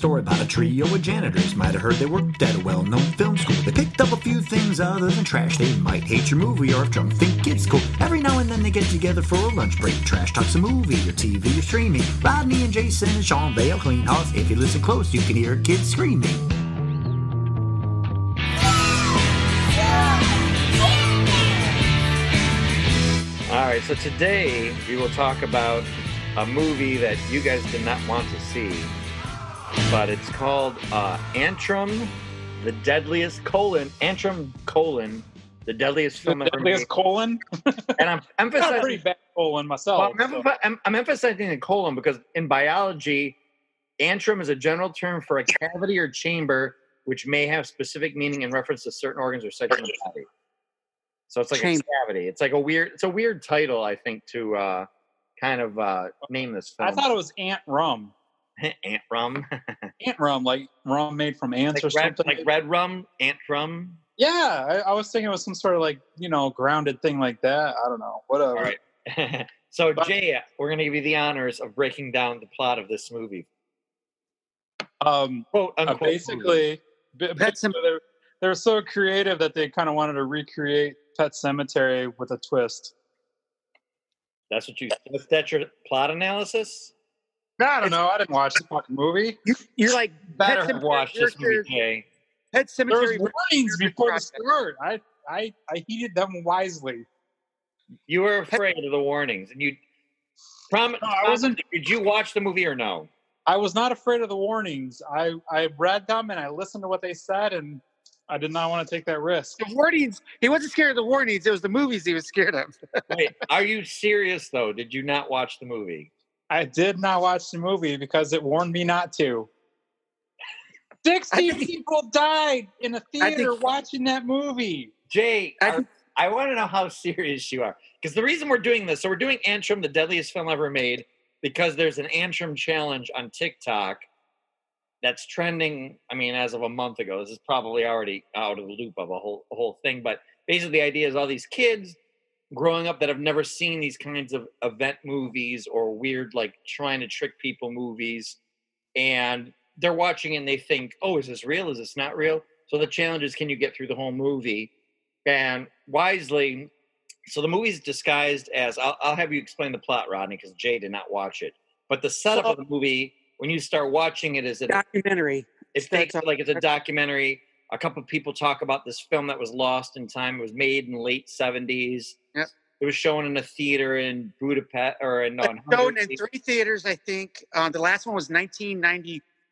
story about a trio of janitors. Might have heard they worked at a well known film school. They picked up a few things other than trash. They might hate your movie or if drunk think it's cool. Every now and then they get together for a lunch break. Trash talks a movie or TV or streaming. Rodney and Jason and Sean, they'll clean house. If you listen close, you can hear kids screaming. All right, so today we will talk about a movie that you guys did not want to see, but it's called uh, Antrum, the deadliest colon, Antrum colon, the deadliest film ever Deadliest made. colon. And I'm Got a pretty emphasizing, bad colon myself. well, I'm, so- emph- I'm, I'm emphasizing the colon because in biology, antrum is a general term for a cavity or chamber which may have specific meaning in reference to certain organs or sites in the body. So it's like Chamber. a cavity. It's like a weird. It's a weird title, I think, to uh, kind of uh, name this film. I thought it was ant rum. ant rum, Ant rum, like rum made from ants like or red, something. like red rum, ant rum. yeah, I, I was thinking it was some sort of like you know grounded thing like that. I don't know. Whatever. All right. so But- Jay, we're going to give you the honors of breaking down the plot of this movie. Um, Quote uh, unquote. movie. basically, b- Pet Sem- they're, they're so creative that they kind of wanted to recreate Pet Sematary with a twist. that's what you. That's, that's your plot analysis. No, I don't know. I didn't watch the fucking movie. You, you're like Better Pet have watched this movie, characters- Jay. Pet There was Cemetery. warnings before the start. I, I, I heeded them wisely. You were afraid of the warnings, and you. Prom- No, I wasn't- Did you watch the movie or no? I was not afraid of the warnings. I, I read them and I listened to what they said, and I did not want to take that risk. The warnings. He wasn't scared of the warnings. It was the movies he was scared of. Wait, are you serious though? Did you not watch the movie? I did not watch the movie because it warned me not to. 60 think- people died in a theater think- watching that movie. Jay, I are- I want to know how serious you are. Because the reason we're doing this, so we're doing Antrum, the deadliest film ever made, because there's an Antrum challenge on TikTok that's trending. I mean, as of a month ago, this is probably already out of the loop of a whole a whole thing. But basically, the idea is all these kids growing up that have never seen these kinds of event movies or weird, like trying to trick people movies, and they're watching it and they think, "Oh, is this real? Is this not real?" So the challenge is, can you get through the whole movie? And wisely, so the movie's disguised as I'll, I'll have you explain the plot, Rodney, because Jay did not watch it. But the setup So- of the movie, when you start watching it, is a Documentary. it takes like it's a documentary. A couple of people talk about this film that was lost in time. It was made in the late seventies. Yep. It was shown in a theater in Budapest or in, no, in Shown in Hungary. three theaters, I think. Uh, the last one was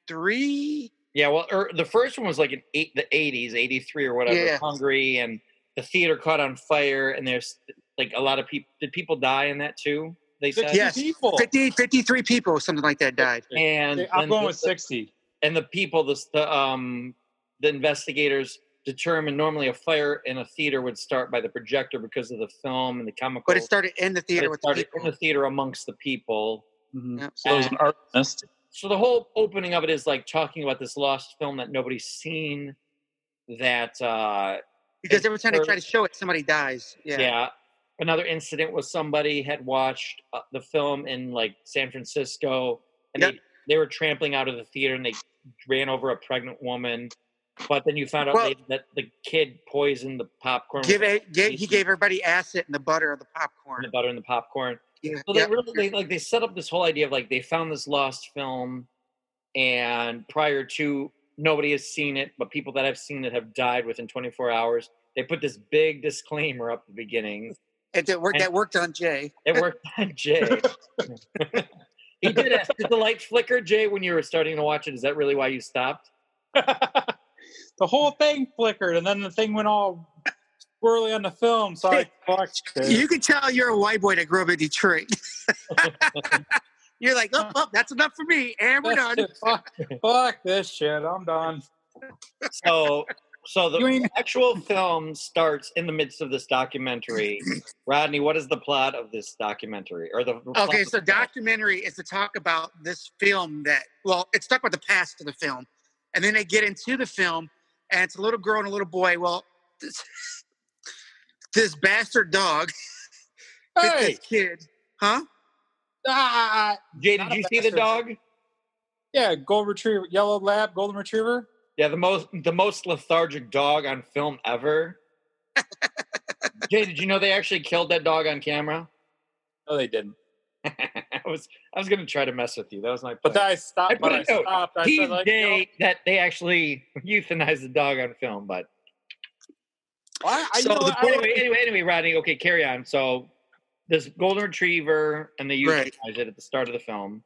1993. Yeah, well, or the first one was like in eight, the eighties, eighty three or whatever, Yeah. Hungary, and the theater caught on fire, and there's like a lot of people. Did people die in that too? They said, Sixty Yes. people. 50, 53 people, something like that, died. and I'm and going the- with 60. and the people, the, the um, the investigators determined normally a fire in a theater would start by the projector because of the film and the chemicals. But it started in the theater it with the started people. in the theater amongst the people. Mhm. Yep. So it was an artist. So the whole opening of it is like talking about this lost film that nobody's seen. That uh, Because every time they try to show it, somebody dies. yeah. Yeah. Another incident was somebody had watched uh, the film in like San Francisco, and Yep. they they were trampling out of the theater and they ran over a pregnant woman. But then you found out Well- that the kid poisoned the popcorn. Give it, he gave everybody acid in the butter of the popcorn. the butter and the popcorn. Yeah. So they Yep. really they, like they set up this whole idea of like they found this lost film, and prior to nobody has seen it, but people that have seen it have died within 24 hours. They put this big disclaimer up at the beginning. It did work, that worked on Jay. It worked on Jay. he did ask, did the light flicker, Jay, when you were starting to watch it? Is that really why you stopped? the whole thing flickered, and then the thing went all swirly on the film. So I fucked it. You can tell you're a white boy that grew up in Detroit. you're like, oh, oh, that's enough for me, and we're That's done. it. Fuck, fuck this shit. I'm done. So, so the You ain't- actual film starts in the midst of this documentary. Rodney, what is the plot of this documentary? Or the Okay, so the documentary is to talk about this film that, well, it's talk about the past of the film, and then they get into the film, and it's a little girl and a little boy. Well, this, this bastard dog, bit Hey, this kid, huh? ah, Jay, did you see the dog? Yeah, gold retriever, yellow lab, golden retriever. Yeah, the most the most lethargic dog on film ever. Jay, did you know they actually killed that dog on camera? No, they didn't. I was I was gonna try to mess with you. That was my. But plan. then I stopped. I but I a stopped. I Tease said, like, you know, that they actually euthanized the dog on film, but I, I, So know, the anyway, anyway, anyway, Rodney. Okay, carry on. So this golden retriever and they euthanize Right. it at the start of the film.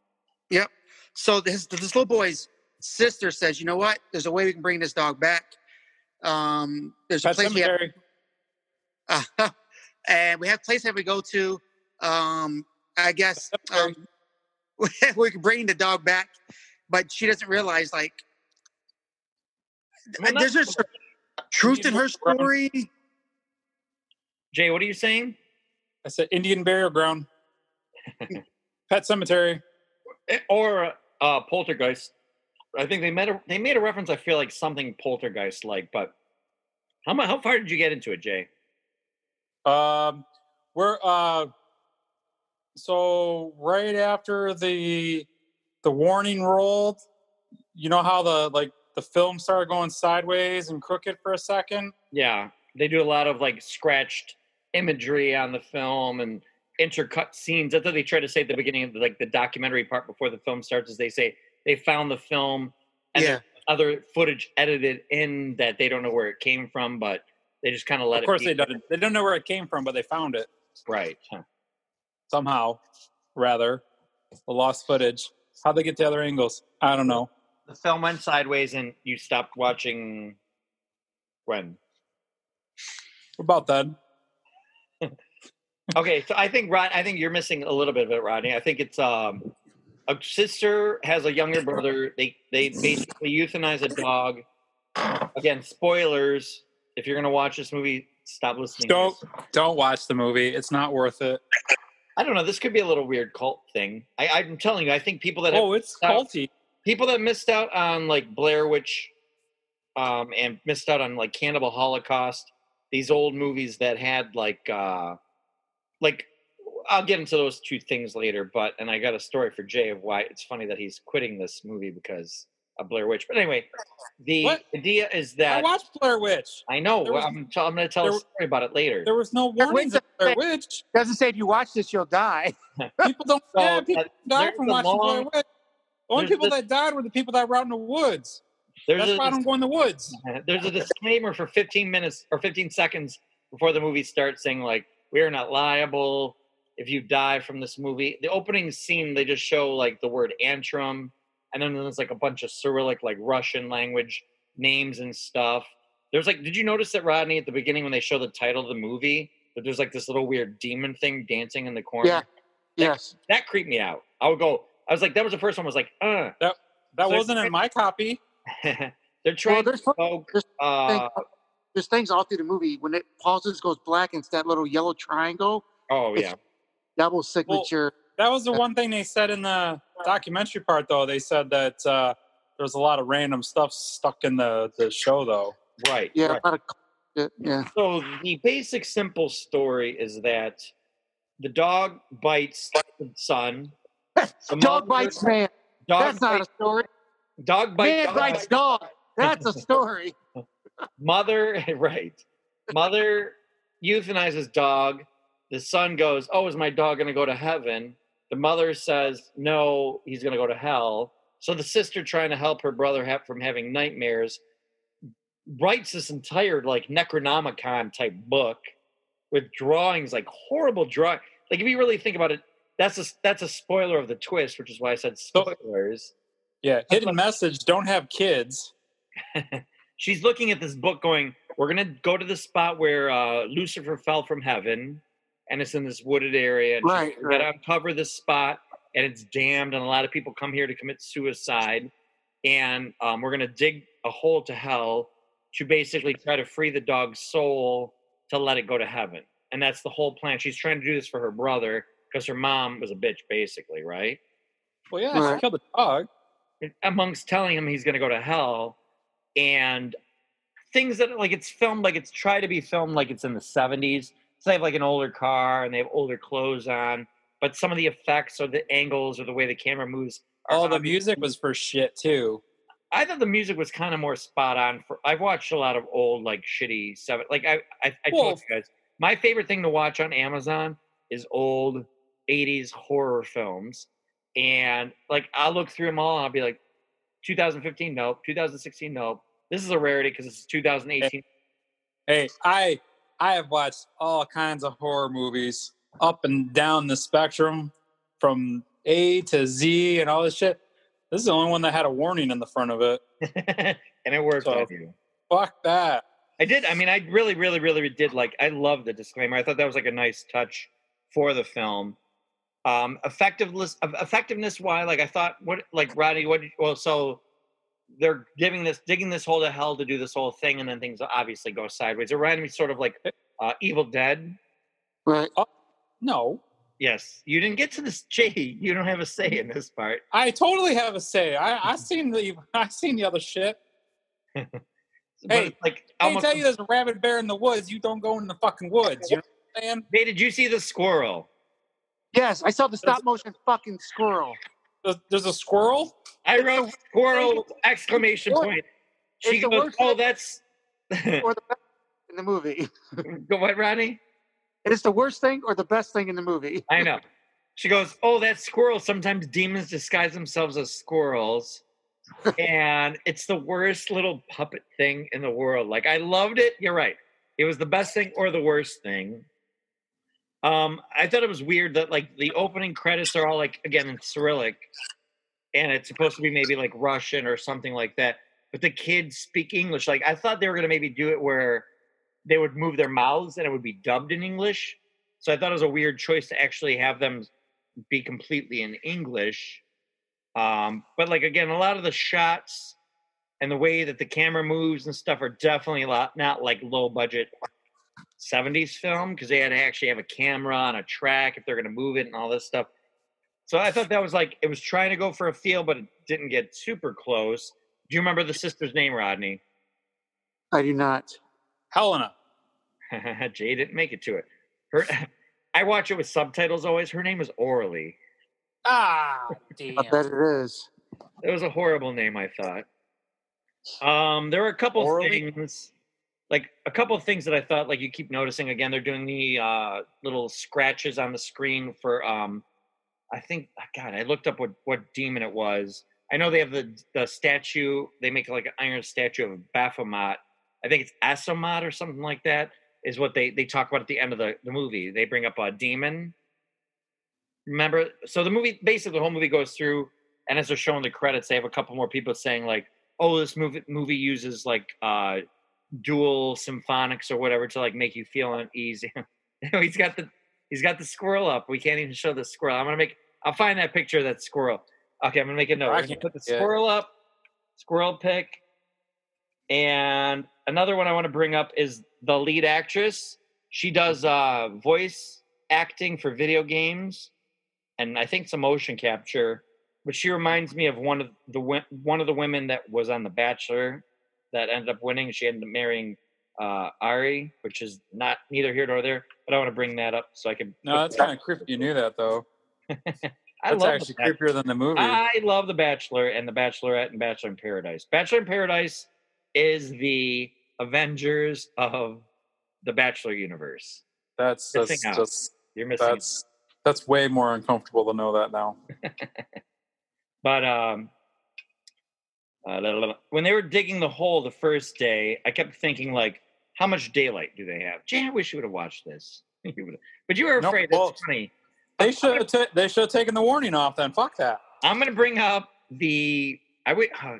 Yep. So this this little boy's sister says, "You know what? There's a way we can bring this dog back. Um, there's a Pet place we have, uh, and we have a place that we go to. Um, I guess um, we can bring the dog back, but she doesn't realize like Well, there's not- just truth in her story. Jay, what are you saying? I said Indian burial ground. Pet cemetery. Eh, Or uh, Poltergeist? I think they made a they made a reference. I feel like something Poltergeist like, but how how far did you get into it, Jay? Um, we're uh, so right after the the warning rolled, you know how the like the film started going sideways and crooked for a second. Yeah, they do a lot of like scratched imagery on the film and intercut scenes. That's what they try to say at the beginning of the, like the documentary part before the film starts. Is they say they found the film and Yeah. other footage edited in that they don't know where it came from, but they just kind of let it go. of course, they don't. They don't know where it came from, but they found it Right. Huh. Somehow. Rather, the lost footage. How'd they get the other angles? I don't know. The film went sideways, and you stopped watching. When? About that. Okay, so I think Rod, I think you're missing a little bit of it, Rodney. I think it's um, a sister has a younger brother. They they basically euthanize a dog. Again, spoilers. If you're gonna watch this movie, stop listening. Don't don't watch the movie. It's not worth it. I don't know. This could be a little weird cult thing. I, I'm telling you. I think people that Oh, it's culty. people that missed out on like Blair Witch, um, and missed out on like Cannibal Holocaust. These old movies that had like, uh, like, I'll get into those two things later. But and I got a story for Jay of why it's funny that he's quitting this movie because of Blair Witch. But anyway, the What? idea is that I watched Blair Witch. I know was- I'm, t- I'm going to tell a story about it later. There was no Yeah, warnings wait of Blair Witch. Doesn't say if you watch this you'll die. People don't. So, yeah, people uh, died there's from a watching Blair Witch. The only people this- that died were the people that were out in the woods. That's a- why I don't go in the woods. There's a disclaimer for 15 minutes or 15 seconds before the movie starts saying like we are not liable if you die from this movie. The opening scene they just show like the word Antrum and then there's like a bunch of Cyrillic like Russian language names and stuff. There's like did you notice that Rodney at the beginning when they show the title of the movie that there's like this little weird demon thing dancing in the corner? Yeah. Yes. That creeped me out. I would go I was like that was the first one I was like, uh That So- wasn't in my copy. they're trying there's- to evoke there's uh, There's things all through the movie when it pauses, goes black, and it's that little yellow triangle. oh It's- yeah. Double signature. That was the one thing they said in the documentary part, though. They said that uh, there was a lot of random stuff stuck in the, the show, though. Right. yeah, right. a lot of yeah. So the basic simple story is that the dog bites the son. The Dog mother- bites man. Dog That's not a story. dog bites Man bites dog. That's a story. mother. Right. Mother euthanizes dog. The son goes, "Oh, is my dog going to go to heaven?" The mother says, "No, he's going to go to hell." So the sister, trying to help her brother have, from having nightmares, writes this entire like Necronomicon type book with drawings, like horrible drawing. Like if you really think about it, that's a that's a spoiler of the twist, which is why I said spoilers. Yeah, hidden message: don't have kids. She's looking at this book, going, "We're gonna go to the spot where uh, Lucifer fell from heaven, and it's in this wooded area. And she's Right, We're gonna uncover this spot, and it's damned, and a lot of people come here to commit suicide. And um, we're gonna dig a hole to hell to basically try to free the dog's soul to let it go to heaven. And that's the whole plan. She's trying to do this for her brother because her mom was a bitch, basically, right? Well, yeah, Right. she killed the dog. amongst telling him he's going to go to hell and things that like it's filmed like it's tried to be filmed like it's in the 70s so they have like an older car and they have older clothes on but some of the effects or the angles or the way the camera moves All oh, the music was for shit too. I thought the music was kind of more spot on. For I've watched a lot of old like shitty seven. Like I, I, I Well- told you guys, my favorite thing to watch on Amazon is old '80s horror films, and like I'll look through them all and I'll be like, 2015, nope. 2016, nope. This is a rarity because it's 2018. Hey, I I have watched all kinds of horror movies up and down the spectrum from A to Z and all this shit. This is the only one that had a warning in the front of it. and it worked So- on you. Fuck that. I did. I mean, I really, really, really did like. I love the disclaimer. I thought that was like a nice touch for the film. Um, effectiveness, effectiveness. Why? Like I thought. What? Like Roddy? What? Well, so they're giving this, digging this hole to hell to do this whole thing, and then things obviously go sideways. It reminded me sort of like uh, Evil Dead. Right. No. Yes, you didn't get to this. Jay, you don't have a say in this part. I totally have a say. I I seen the I seen the other shit. Hey, like I almost. tell you there's a rabbit bear in the woods, you don't go in the fucking woods. You know what I'm saying? Hey, did you see the squirrel? Yes, I saw the stop motion fucking squirrel. There's, there's a squirrel. I wrote squirrel exclamation point. She It's goes, "Oh, that's." or the best in the movie. Go what, Ronnie? It is the worst thing or the best thing in the movie. I know. She goes, "Oh, that squirrel. Sometimes demons disguise themselves as squirrels." and it's the worst little puppet thing in the world. Like I loved it. You're right. It was the best thing or the worst thing. Um, I thought it was weird that like the opening credits are all like again in Cyrillic, and it's supposed to be maybe like Russian or something like that. But the kids speak English. Like I thought they were gonna maybe do it where they would move their mouths and it would be dubbed in English. So I thought it was a weird choice to actually have them be completely in English. Um, but like again, a lot of the shots and the way that the camera moves and stuff are definitely a lot not like low budget 70s film because they had to actually have a camera on a track if they're going to move it and all this stuff. So I thought that was like it was trying to go for a feel, but it didn't get super close. Do you remember the sister's name, Rodney? I do not. Helena. Jay didn't make it to it. Her, I watch it with subtitles always. Her name is Orly. Ah, damn. I bet it is. It was a horrible name, I thought. Um, there were a couple Orly? things, like a couple of things that I thought, like you keep noticing again. They're doing the uh, little scratches on the screen for. Um, I think, God, I looked up what what demon it was. I know they have the the statue. They make like an iron statue of Baphomet. I think it's Asomat or something like that. Is what they they talk about at the end of the the movie. They bring up a demon. Remember, so the movie basically the whole movie goes through, and as they're showing the credits, they have a couple more people saying like, "Oh, this movie movie uses like uh dual symphonics or whatever to like make you feel uneasy." he's got the he's got the squirrel up. We can't even show the squirrel. I'm gonna make. I'll find that picture of that squirrel. Okay, I'm gonna make a note. I We're gonna put the squirrel up. Squirrel pick. And another one I want to bring up is the lead actress. She does uh, voice acting for video games, and I think some motion capture. But she reminds me of one of the one of the women that was on The Bachelor that ended up winning. She ended up marrying uh, Arie, which is not neither here nor there. But I want to bring that up so I can. No, that's kind of creepy. You knew that though. I That's love actually The Bachelor. creepier than the movie. I love The Bachelor and The Bachelorette and Bachelor in Paradise. Bachelor in Paradise is the Avengers of the Bachelor universe. that's that's out. just You're missing. out. that's that's way more uncomfortable to know that now. But um, uh, when they were digging the hole the first day, I kept thinking like, how much daylight do they have? Jay, I wish you would have watched this. But you were afraid. well- it's funny. They should have ta- they should have taken the warning off. Then fuck that. I'm gonna bring up the I wait, uh,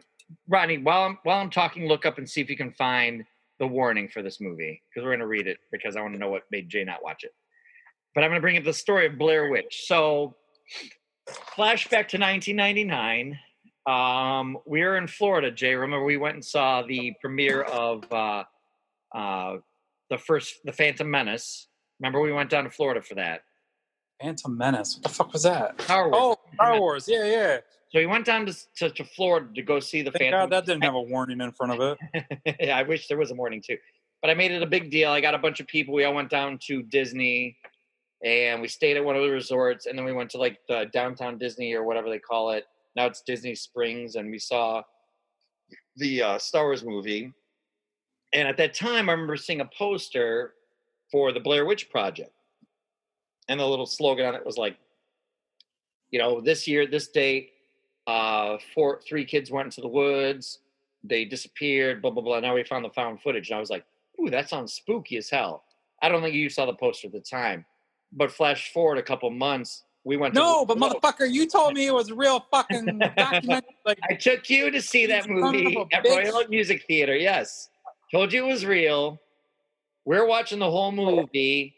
Rodney. While I'm while I'm talking, look up and see if you can find the warning for this movie because we're gonna read it because I want to know what made Jay not watch it. But I'm gonna bring up the story of Blair Witch. So, flashback to 1999. Um, we were in Florida, Jay. Remember we went and saw the premiere of uh, uh, the first, the Phantom Menace. Remember we went down to Florida for that. Phantom Menace. What the fuck was that? Star Wars. Oh, Star Wars. Yeah, yeah. So we went down to, to, to Florida to go see the Thank Phantom. God that didn't have a warning in front of it. yeah, I wish there was a warning too. But I made it a big deal. I got a bunch of people. We all went down to Disney and we stayed at one of the resorts and then we went to like the downtown Disney or whatever they call it. Now it's Disney Springs, and we saw the uh, Star Wars movie. And at that time, I remember seeing a poster for the Blair Witch Project, and the little slogan on it was like, you know, this year, this date, uh, four, three kids went into the woods, they disappeared, blah blah blah. Now we found the found footage, and I was like, ooh, that sounds spooky as hell. I don't think you saw the poster at the time, but flash forward a couple months, we went. No, to but motherfucker, you told me it was a real fucking document. Like, I took you to see that movie at bitch. Royal Music Theater. Yes, told you it was real. We're watching the whole movie.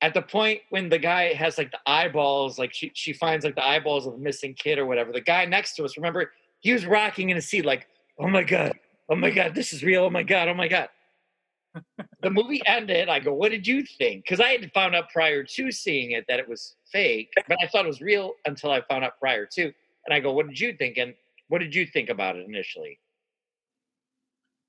At the point when the guy has like the eyeballs, like she she finds like the eyeballs of the missing kid or whatever. The guy next to us, remember, he was rocking in his seat, like, "Oh my god, oh my god, this is real. Oh my god, oh my god." The movie ended. I go, "What did you think?" Because I had found out prior to seeing it that it was fake, but I thought it was real until I found out prior to. And I go, "What did you think?" And what did you think about it initially?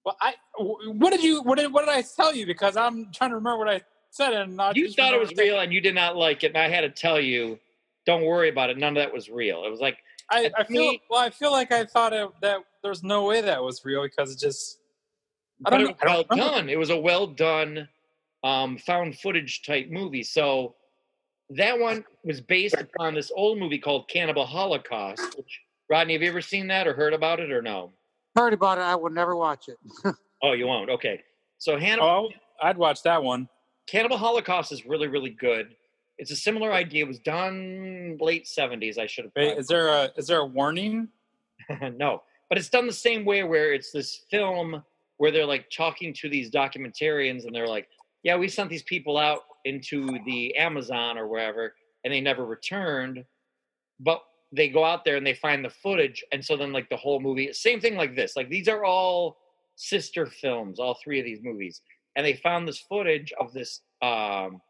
well, I what did you what did what did I tell you? Because I'm trying to remember what I said, and not You thought it was real, and you did not like it. And I had to tell you, "Don't worry about it. None of that was real." It was like, I, I feel me- well. I feel like I thought it, that there's no way that was real because it just. I don't know. I well don't remember. done. It was a well done, um, found footage type movie. So that one was based upon this old movie called Cannibal Holocaust. Which Rodney, have you ever seen that or heard about it or no? Heard about it. I will never watch it. Oh, you won't. Okay. So Hannibal. Oh, I'd watch that one. Cannibal Holocaust is really, really good. It's a similar idea. It was done late seventies. I should have. Wait, is there a is there a warning? no, but it's done the same way where it's this film where they're like talking to these documentarians and they're like, "Yeah, we sent these people out into the Amazon or wherever, and they never returned." But they go out there and they find the footage, and so then like the whole movie, same thing like this. Like these are all sister films, all three of these movies, and they found this footage of this. um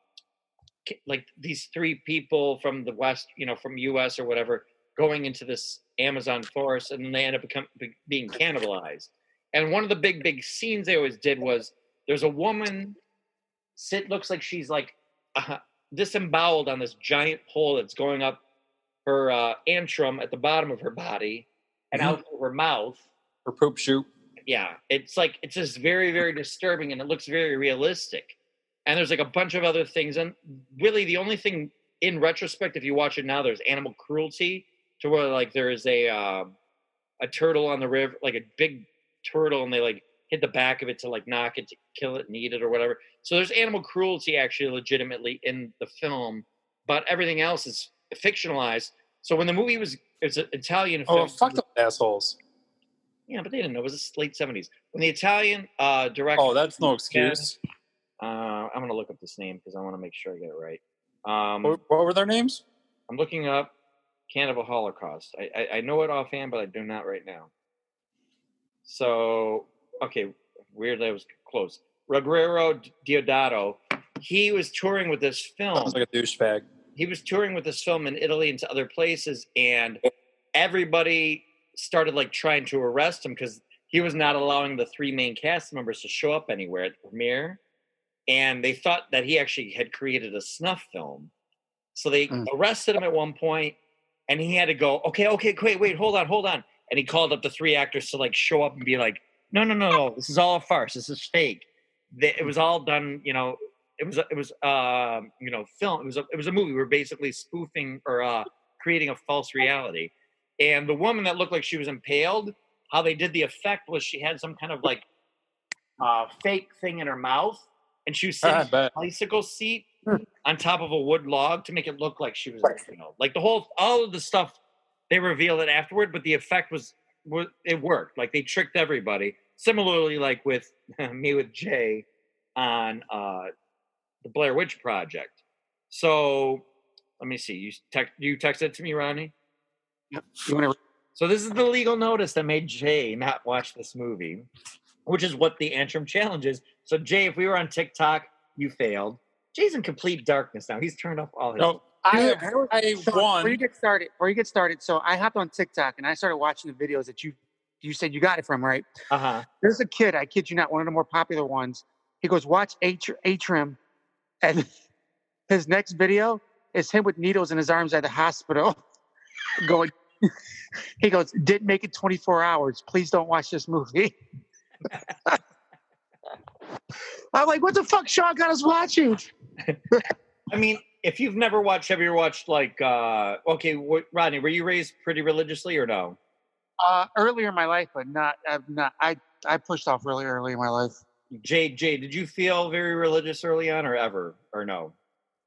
like these three people from the west you know from us or whatever going into this amazon forest and then they end up become, be, being cannibalized and one of the big big scenes they always did was there's a woman sit looks like she's like uh, disemboweled on this giant pole that's going up her uh, antrum at the bottom of her body and Mhm. out through her mouth Her poop shoot? yeah it's like it's just very very disturbing and it looks very realistic and there's like a bunch of other things and really the only thing in retrospect if you watch it now there's animal cruelty to where like there is a um a turtle on the river like a big turtle and they like hit the back of it to like knock it to kill it and eat it or whatever so there's animal cruelty actually legitimately in the film but everything else is fictionalized so when the movie was it's an italian film Oh, fuck those assholes! yeah, but they didn't know. It was the late seventies when the Italian uh, director. Oh, that's no excuse. Uh, I'm gonna look up this name because I want to make sure I get it right. Um, What, what were their names? I'm looking up Cannibal Holocaust. I, I I know it offhand, but I do not right now. So okay, weirdly I was close. Ruggero Deodato. He was touring with this film Sounds like a douchebag. he was touring with this film in Italy and to other places, and everybody started like trying to arrest him because he was not allowing the three main cast members to show up anywhere at the premiere. And they thought that he actually had created a snuff film. So they Mm. arrested him at one point, and he had to go, okay, okay, wait, wait, hold on, hold on. And he called up the three actors to like show up and be like, no, no, no, no, this is all a farce. This is fake. It was all done, you know, it was it was um you know film it was a, it was a movie. We are basically spoofing or uh creating a false reality. And the woman that looked like she was impaled how they did the effect was she had some kind of like uh fake thing in her mouth and she was sitting in a bicycle seat on top of a wood log to make it look like she was you know like the whole all of the stuff they revealed it afterward but the effect was, was it worked like they tricked everybody similarly like with me with jay on uh the Blair Witch Project. So let me see. You text you texted to me, Ronnie. You want to? So this is the legal notice that made Jay not watch this movie, which is what the Antrum challenge is. So Jay, if we were on TikTok, you failed. Jay's in complete darkness now. He's turned off all his. No, I Dude, I Sean, Before you get started, before you get started, so I hopped on TikTok and I started watching the videos that you you said you got it from, right? Uh huh. There's a kid, I kid you not, one of the more popular ones. He goes, watch Atr- Atrim, and his next video is him with needles in his arms at the hospital, going, he goes, didn't make it 24 hours. Please don't watch this movie. I'm like, what the fuck Sean got us watching? I mean, if you've never watched, have you ever watched like? uh Okay, what, Rodney, were you raised pretty religiously or no? Uh, earlier in my life, but not, I've not, I, I pushed off really early in my life. Jay, Jay, did you feel very religious early on, or ever, or no?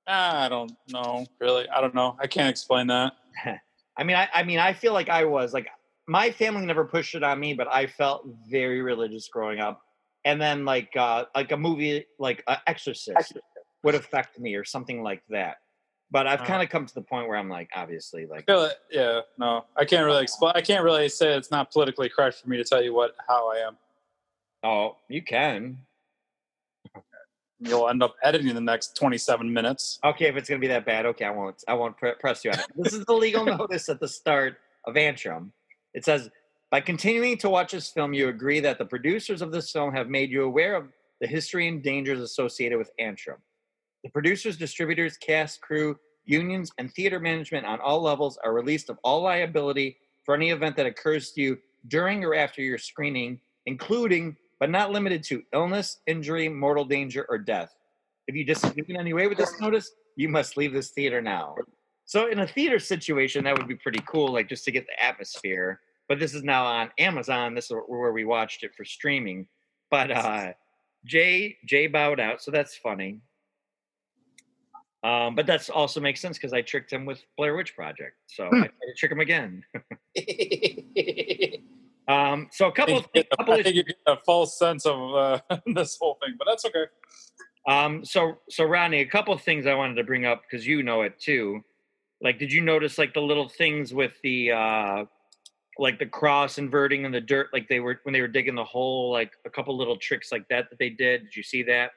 I don't know. Really, I don't know. I can't explain that. I mean, I, I mean, I feel like I was like my family never pushed it on me, but I felt very religious growing up. And then like uh like a movie like uh, Exorcist would affect me or something like that. But I've Uh. kind of come to the point where I'm like, obviously, like it. Yeah, no, I can't really explain. I can't really say it's not politically correct for me to tell you what how I am. oh, you can. You'll end up editing the next twenty-seven minutes. Okay, if it's gonna be that bad, okay, I won't. I won't pre- press you on it. This is the legal notice at the start of Antrum. It says, by continuing to watch this film, you agree that the producers of this film have made you aware of the history and dangers associated with Antrum. The producers, distributors, cast, crew, unions, and theater management on all levels are released of all liability for any event that occurs to you during or after your screening, including but not limited to illness, injury, mortal danger, or death. If you disagree in any way with this notice, you must leave this theater now. So in a theater situation, that would be pretty cool, like just to get the atmosphere. But this is now on Amazon. This is where we watched it for streaming. But uh Jay Jay bowed out, so that's funny. Um, but that's also makes sense because I tricked him with Blair Witch Project, so I tried to trick him again. um, so a I couple, a- couple I think you get a false sense of uh, this whole thing, but that's okay. Um, so so Rodney, a couple of things I wanted to bring up because you know it too. Like, did you notice like the little things with the uh like the cross inverting in the dirt, like they were when they were digging the hole, like a couple little tricks like that that they did. Did you see that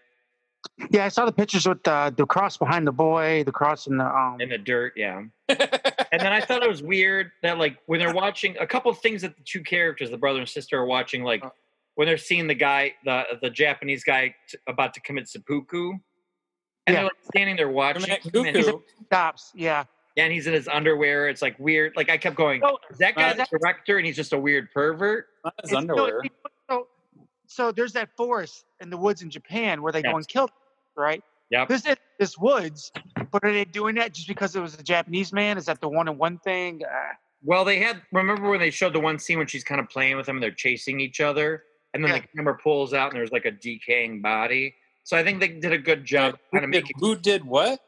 Yeah, I saw the pictures with the, the cross behind the boy, the cross in the, um, in the dirt? Yeah. And then I thought it was weird that like when they're watching a couple of things that the two characters, the brother and sister, are watching, like when they're seeing the guy, the the Japanese guy t- about to commit seppuku, and Yeah. they're like standing there watching. Commit and- cuckoo. stops. Yeah. Yeah, and he's in his underwear. It's like weird. Like I kept going, oh, is that guy uh, the director and he's just a weird pervert? Not his it's- underwear. it- so, so there's that forest in the woods in Japan where they go and kill, right? Yeah. This is this woods, but are they doing that just because it was a Japanese man? Is that the one and one thing? Uh, Well, they had remember when they showed the one scene when she's kind of playing with him and they're chasing each other, and then Yeah. the camera pulls out and there's like a decaying body. So I think they did a good job kind of Who did, making. who did what?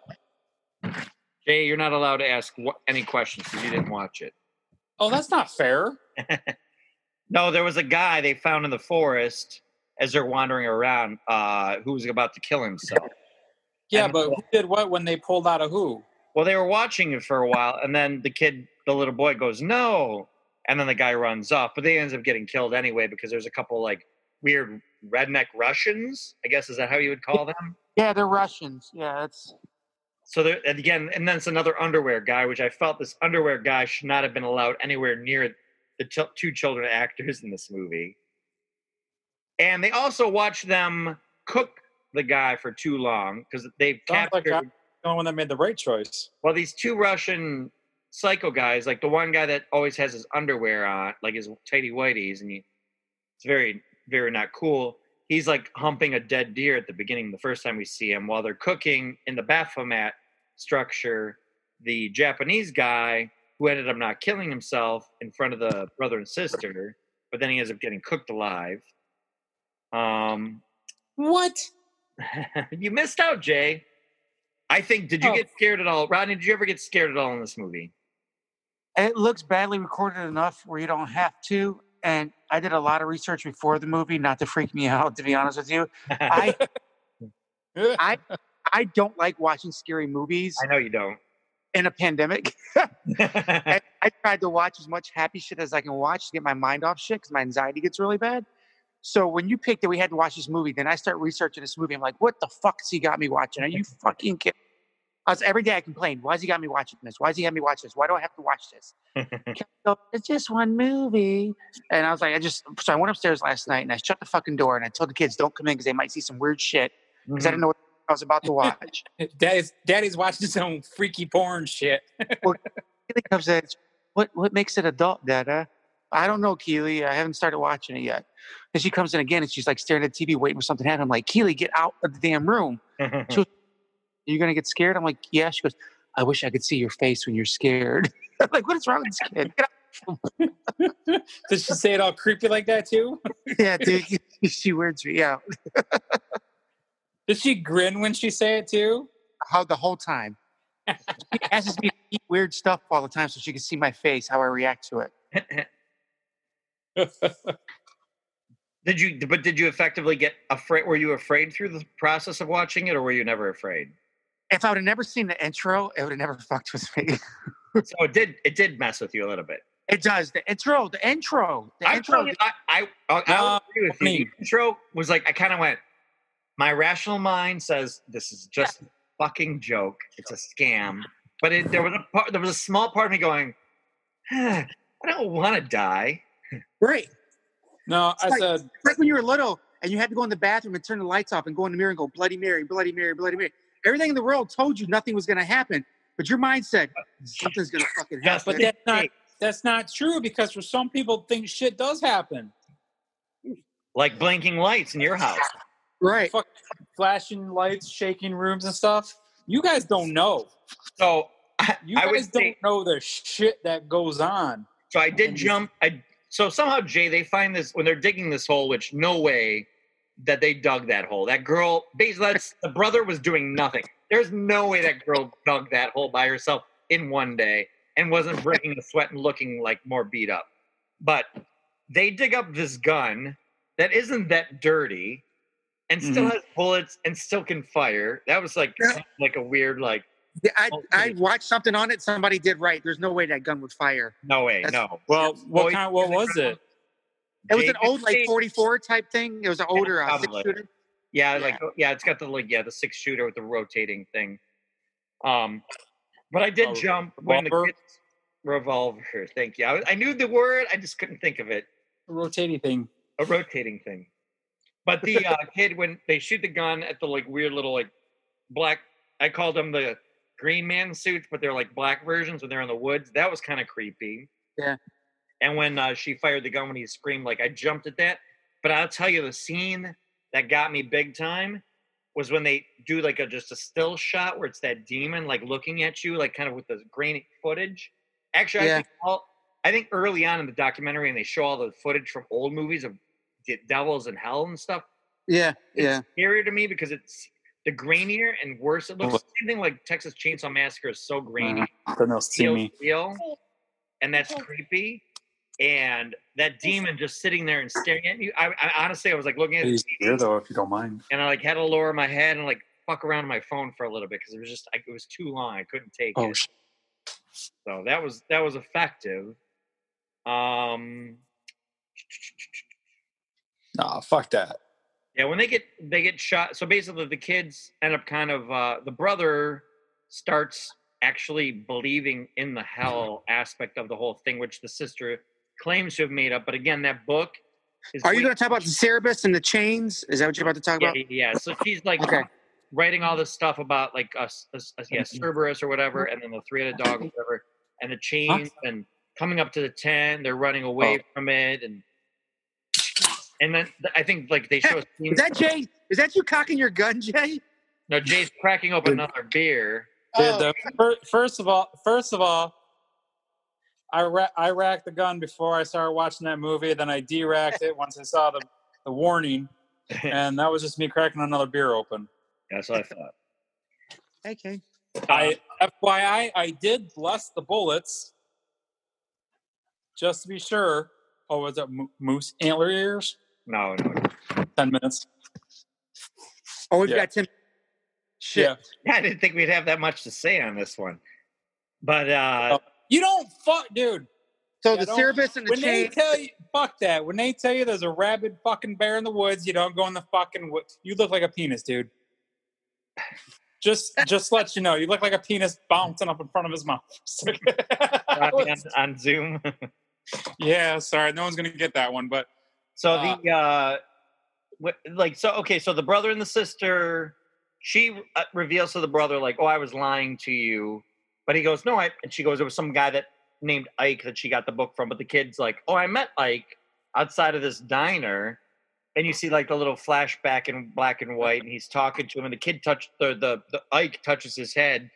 Jay, you're not allowed to ask what, any questions because you didn't watch it. Oh, that's not fair. No, there was a guy they found in the forest as they're wandering around uh, who was about to kill himself. Yeah, And- but who did what when they pulled out of who? Well, they were watching it for a while, and then the kid, the little boy, goes no, and then the guy runs off. But they ends up getting killed anyway because there's a couple like weird redneck Russians. I guess is that how you would call them? yeah, they're Russians. Yeah, it's So there, and again, and then it's another underwear guy, which I felt this underwear guy should not have been allowed anywhere near the ch- two children actors in this movie. And they also watch them cook the guy for too long because they've Sounds like captured. The only one that made the right choice. Well, these two Russian psycho guys, like the one guy that always has his underwear on, like his tighty whities, and he, it's very, very not cool. He's like humping a dead deer at the beginning, the first time we see him, while they're cooking in the Baphomet structure. The Japanese guy who ended up not killing himself in front of the brother and sister, but then he ends up getting cooked alive. Um, What? you missed out, Jay. I think. Did you Oh. get scared at all, Rodney? Did you ever get scared at all in this movie? it looks badly recorded enough where you don't have to. And I did a lot of research before the movie, not to freak me out. To be honest with you, I I I don't like watching scary movies I know you don't. In a pandemic. I, I tried to watch as much happy shit as I can watch to get my mind off shit because my anxiety gets really bad. So when you picked that we had to watch this movie, then I start researching this movie. I'm like, what the fuck has he got me watching? Are you fucking kidding? I was every day I complained. Why has he got me watching this? Why has he had me watch this? Why do I have to watch this? It's just one movie. And I was like, I just so I went upstairs last night and I shut the fucking door and I told the kids don't come in because they might see some weird shit because I mm-hmm. didn't know what I was about to watch. Daddy's Daddy's watching some freaky porn shit. he comes in, what what makes it adult, Dada? I don't know, Keely. I haven't started watching it yet. And she comes in again and she's like staring at the TV, waiting for something to happen. I'm like, Keely, get out of the damn room. She You're gonna get scared? I'm like, yeah. She goes, I wish I could see your face when you're scared. I'm like, what is wrong with this kid? Get out. Did she say it all creepy like that too? Yeah, dude. she weirds me out. Did she grin when she say it too? How the whole time. She asks me to eat weird stuff all the time so she can see my face, how I react to it. did you? But did you effectively get afraid? Were you afraid through the process of watching it, or were you never afraid? If I would have never seen the intro, it would have never fucked with me. So it did. It did mess with you a little bit. It does. The intro, the intro, the I, intro. told you, I, I, I, I No, agree with you. The intro was like I kind of went. My rational mind says this is just a fucking joke. It's a scam. But it, there was a part, there was a small part of me going, "Huh, I don't want to die. Right. No, I like- said It's like when you were little and you had to go in the bathroom and turn the lights off and go in the mirror and go, Bloody Mary, Bloody Mary, Bloody Mary. Everything in the world told you nothing was going to happen, but your mind said, something's going to fucking Yes, happen. but that's not that's not true because for some people things shit does happen. Like blinking lights in your house. Right. Fuck flashing lights, shaking rooms and stuff. You guys don't know. So I, You I would guys don't say, know the shit that goes on. so I did and- jump. I so somehow Jay they find this when they're digging this hole, which no way that they dug that hole. That girl, basically, that's the brother was doing nothing. There's no way that girl dug that hole by herself in one day and wasn't breaking a sweat and looking like more beat up. But they dig up this gun that isn't that dirty and still Mhm. has bullets and still can fire. That was like Yeah. like a weird like Yeah, I, I watched something on it. Somebody did right. There's no way that gun would fire. no way, That's- no. Well, what Boy, kind? What was it? It was an old, like 44 type thing. It was an older uh, six shooter. Yeah, Yeah. like oh, yeah, it's got the like yeah the six shooter with the rotating thing. Um, but I did Oh, jump when the kids revolver. Thank you. I, I knew the word, I just couldn't think of it. A rotating thing. A rotating thing. But the uh, kid when they shoot the gun at the like weird little like black. I called them the green man suits, but they're like black versions when they're in the woods. That was kind of creepy. Yeah. And when uh, she fired the gun when he screamed, like I jumped at that. But I'll tell you, the scene that got me big time was when they do like a just a still shot where it's that demon like looking at you, like kind of with the grainy footage. Actually, I think all, I think early on in the documentary, and they show all the footage from old movies of the devils and hell and stuff. Yeah, It's yeah. scarier to me because it's the grainier and worse it looks. What? Same thing like Texas Chainsaw Massacre is so grainy Then they'll see feels me. real, and that's creepy. And that demon just sitting there and staring at you. I, I honestly, I was like looking at Please it, here though, if you don't mind. and I like had to lower my head and like fuck around on my phone for a little bit because it was just I, it was too long. I couldn't take Oh, it. sh- So that was that was effective. Um, nah, fuck that. yeah, when they get they get shot. So basically, the kids end up kind of uh, the brother starts actually believing in the hell aspect of the whole thing, which the sister claims to have made up. But again, that book is. Are you going to talk about the Cerberus and the chains? Is that what you're about to talk Yeah, about? yeah. So she's like Okay. writing all this stuff about like us, us, us yeah, Cerberus or whatever, and then the three-headed dog, or whatever, and the chains, and coming up to the tent, they're running away Oh. from it, and and then I think like they show a scene. Is that Jay? Is that you cocking your gun, Jay? no, Jay's cracking open another beer. Dude, Oh, the, first of all, first of all, I ra- I racked the gun before I started watching that movie. Then I de-racked it once I saw the, the warning, and that was just me cracking another beer open. That's what I thought. okay. I FYI, I did bless the bullets just to be sure. Oh, was that moose antler ears? No, no. Ten minutes. Oh, we've Yeah. got Tim. Shit. Yeah. Yeah, I didn't think we'd have that much to say on this one, but uh, You don't fuck, dude. So Yeah, the don't- and the When they chain. tell you, fuck that. When they tell you there's a rabid fucking bear in the woods, you don't go in the fucking woods. You look like a penis, dude. Just, just let you know, you look like a penis bouncing up in front of his mouth. on, on Zoom. yeah, sorry, no one's gonna get that one, but So Uh, the uh, wh- like so okay, so the brother and the sister, she uh, reveals to the brother like, "Oh, I was lying to you," but he goes, "No," I and she goes, "It was some guy that named Ike that she got the book from, but the kid's like, "Oh, I met Ike outside of this diner." And you see like the little flashback in black and white, and he's talking to him, and the kid touched the the, the Ike touches his head,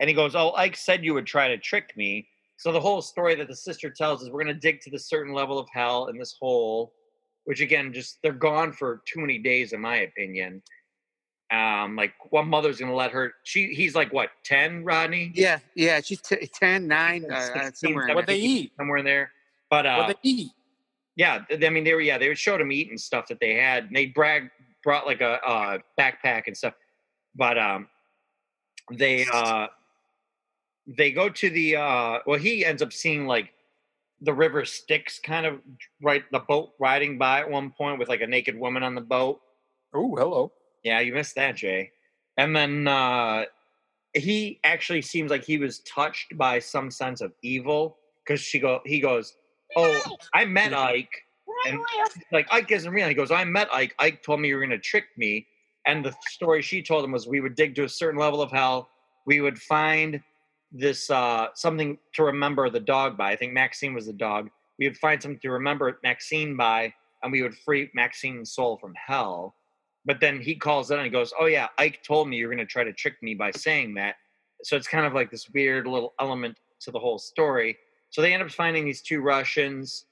and he goes, "Oh, Ike said you would try to trick me." So the whole story that the sister tells is we're going to dig to the certain level of hell in this hole, which again, just they're gone for too many days, in my opinion. Um, like one mother's going to let her. She he's like what ten, Rodney? Yeah, yeah. She's t- 10, 9, uh, uh, 16, somewhere in What there. they eat? somewhere in there. But uh, What they eat? yeah, I mean they were yeah they showed him eating stuff that they had. And they brag brought like a uh, backpack and stuff, but um, they uh, they go to the uh, well he ends up seeing like the river Styx kind of right the boat riding by at one point with like a naked woman on the boat. Oh, hello. Yeah, you missed that, Jay. And then uh, he actually seems like he was touched by some sense of evil because she go he goes, oh, I met Ike. And like Ike isn't real. He goes, I met Ike. Ike told me you were going to trick me. And the story she told him was we would dig to a certain level of hell. We would find this uh, something to remember the dog by. I think Maxine was the dog. We would find something to remember Maxine by, and we would free Maxine's soul from hell. But then he calls in and he goes, "Oh yeah, Ike told me you're going to try to trick me by saying that." So it's kind of like this weird little element to the whole story. So they end up finding these two Russians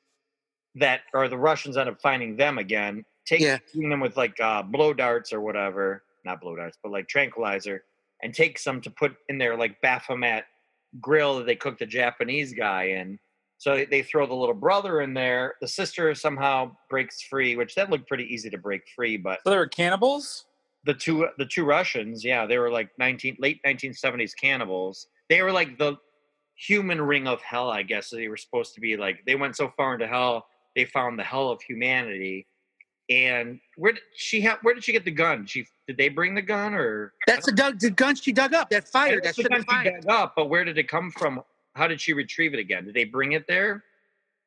that, or the Russians end up finding them again, taking Yeah. them with like uh, blow darts or whatever, not blow darts, but like tranquilizer, and takes them to put in their like Baphomet grill that they cooked the Japanese guy in. So they- throw the little brother in there. The sister somehow breaks free, which that looked pretty easy to break free, but So they were cannibals. the two the two Russians, yeah, they were like nineteen late nineteen seventies cannibals. They were like the human ring of hell, I guess. They were supposed to be like they went so far into hell, they found the hell of humanity. And where did she have? Where did she get the gun? She did they bring the gun or That's the, dug, the gun she dug up. That fire. That That's the should gun have she fired. dug up? But where did it come from? How did she retrieve it again? Did they bring it there?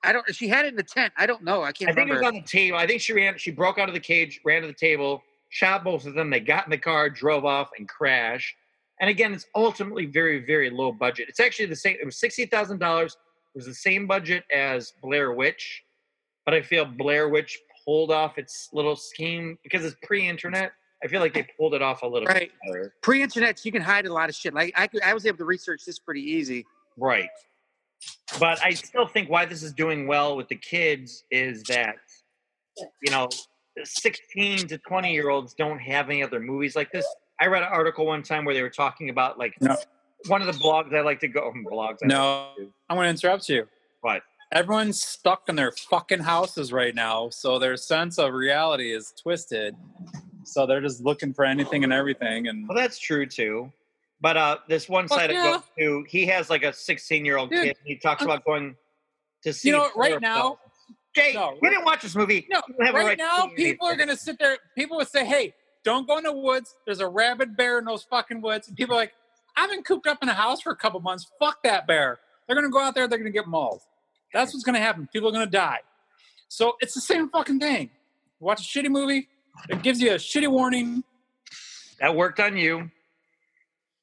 I don't. She had it in the tent. I don't know. I can't I think it was on the table. I think she ran. She broke out of the cage, ran to the table, shot both of them. They got in the car, drove off, and crashed. And again, it's ultimately very, very low budget. It's actually the same. It was sixty thousand dollars. It was the same budget as Blair Witch, but I feel Blair Witch pulled off its little scheme because it's pre-internet. I feel like they pulled it off a little Right. bit better. Pre-internet, you can hide a lot of shit. Like I, could, I was able to research this pretty easy. Right. But I still think why this is doing well with the kids is that, you know, 16 to 20 year olds don't have any other movies like this. I read an article one time where they were talking about like No. one of the blogs I like to go blogs. I No, like. I want to interrupt you. What? Everyone's stuck in their fucking houses right now, so their sense of reality is twisted. So they're just looking for anything and everything. And Well, that's true too. But uh, this one Fuck site I yeah. go to, he has like a 16 year old kid. And he talks I'm- about going to see. You know right now- films. Jay, No, you right- didn't watch this movie. no, have right right now, people are going to sit there. People would say, "Hey, don't go in the woods. There's a rabid bear in those fucking woods." And people are like, "I've been cooped up in a house for a couple months. Fuck that bear." They're going to go out there. They're going to get mauled. That's what's going to happen. People are going to die. So it's the same fucking thing. Watch a shitty movie. It gives you a shitty warning. That worked on you.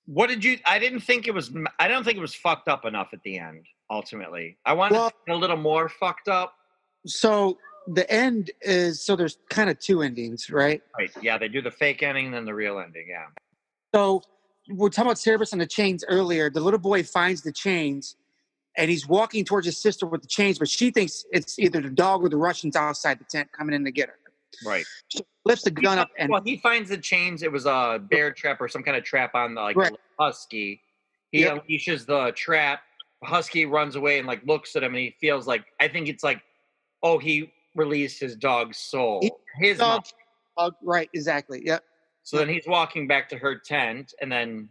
What did you? I didn't think it was. I don't think it was fucked up enough at the end. Ultimately, I wanted Well- a little more fucked up. So the end is so there's kind of two endings, right? Right? Yeah, they do the fake ending and then the real ending. Yeah. So we're talking about Cerberus and the chains earlier. The little boy finds the chains, and he's walking towards his sister with the chains, but she thinks it's either the dog or the Russians outside the tent coming in to get her. Right. She lifts the gun up and well, he finds the chains. It was a bear trap or some kind of trap on the like Right. husky. He Yep. unleashes the trap. Husky runs away and like looks at him, and he feels like I think it's like, oh, he released his dog's soul. He- his dog- mom. Oh, right, exactly. Yep. So then he's walking back to her tent, and then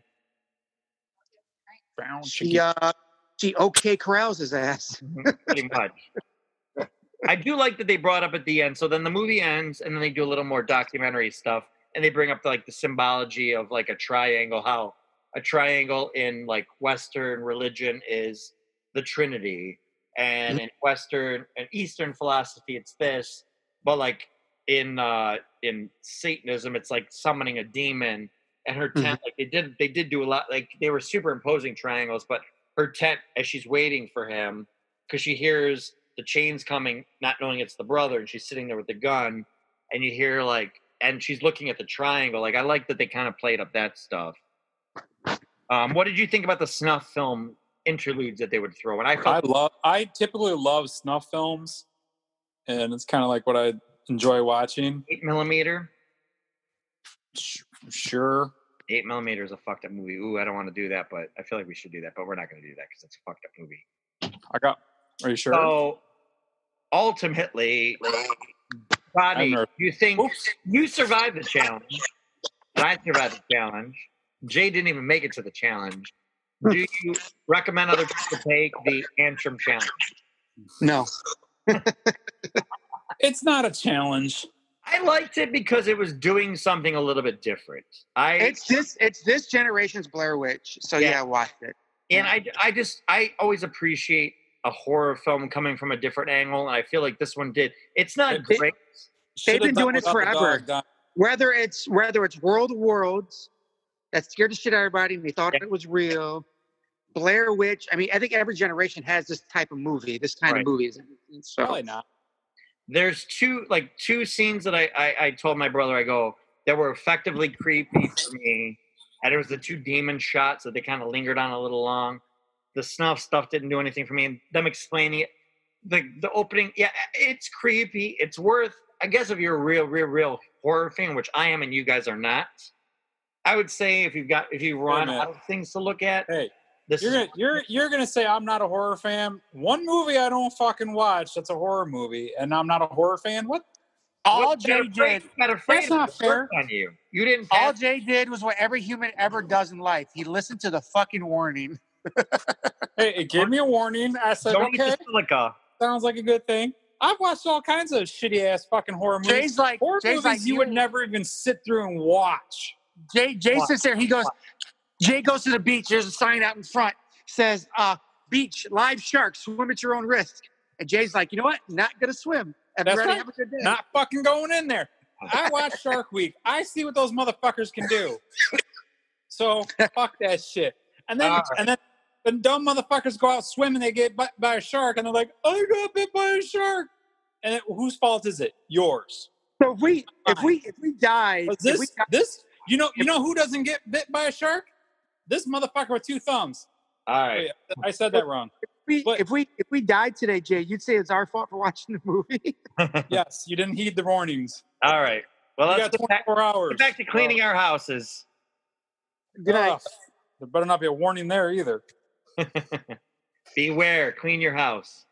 Brown She uh she okay corrals his ass. pretty much. I do like that they brought up at the end. So then the movie ends, and then they do a little more documentary stuff, and they bring up like the symbology of like a triangle. How a triangle in like Western religion is the Trinity, and in Western and Eastern philosophy, it's this. But like in uh in Satanism, it's like summoning a demon. And her tent, like they did, they did do a lot. Like they were superimposing triangles, but her tent as she's waiting for him because she hears the chains coming, not knowing it's the brother, and she's sitting there with the gun, and you hear like, and she's looking at the triangle. Like I like that they kind of played up that stuff. Um, what did you think about the snuff film interludes that they would throw? And I I love. I typically love snuff films, and it's kind of like what I enjoy watching. eight millimeter. Sure. Eight millimeter is a fucked up movie. Ooh, I don't want to do that, but I feel like we should do that. But we're not going to do that because it's a fucked up movie. I got. Are you sure? So ultimately, Rodney, you think Oops. you survived the challenge, I survived the challenge. Jay didn't even make it to the challenge. Hmm. Do you recommend other people take the Antrum challenge? No. It's not a challenge. I liked it because it was doing something a little bit different. I It's this it's this generation's Blair Witch. So Yeah. yeah, watch it. and I I just I always appreciate a horror film coming from a different angle, and I feel like this one did. It's not They- great. They've been done doing it forever. dog, done- Whether it's whether it's World of Worlds that scared the shit out of everybody and they thought Yeah. it was real. Blair Witch. I mean, I think every generation has this type of movie, this kind Right. of movies. So Probably not. there's two like two scenes that I, I I told my brother I go that were effectively creepy for me, and it was the two demon shots that they kind of lingered on a little long. The snuff stuff didn't do anything for me, and them explaining it, the the opening, yeah, it's creepy. It's worth, I guess, if you're a real, real, real horror fan, which I am, and you guys are not. I would say if you've got if you run minute. out of things to look at, Hey, this you're is gonna you're you're gonna say I'm not a horror fan. One movie I don't fucking watch that's a horror movie, and I'm not a horror fan. What? all What Jay did, That's not fair. on you. You didn't. all pass Jay did was what every human ever does in life. He listened to the fucking warning. Hey, it gave me a warning. I said, Don't okay, silica. sounds like a good thing. I've watched all kinds of shitty ass fucking horror movies. Jay's like horror Jay's movies like you would never even sit through and watch. Jay Jay What? sits there. He goes. Jay goes to the beach. There's a sign out in front says, uh, "Beach live sharks. Swim at your own risk." And Jay's like, "You know what? Not gonna swim. That's Everybody right. have a good day." Not fucking going in there. I watch Shark Week. I see what those motherfuckers can do. So fuck that shit. And then All and then the dumb motherfuckers go out swimming. They get bit by a shark, and they're like, "I got bit by a shark." And it, whose fault is it? Yours. so if we if we if we die, Was if we this this? You know you know who doesn't get bit by a shark? This motherfucker with two thumbs. All right. I said that wrong. we, But- if we if we died today, Jay, you'd say it's our fault for watching the movie. Yes, you didn't heed the warnings. All right. Well, You let's got get back, 24 hours. get back to cleaning oh. our houses. Good night. Ugh, there better not be a warning there either. Beware, clean your house.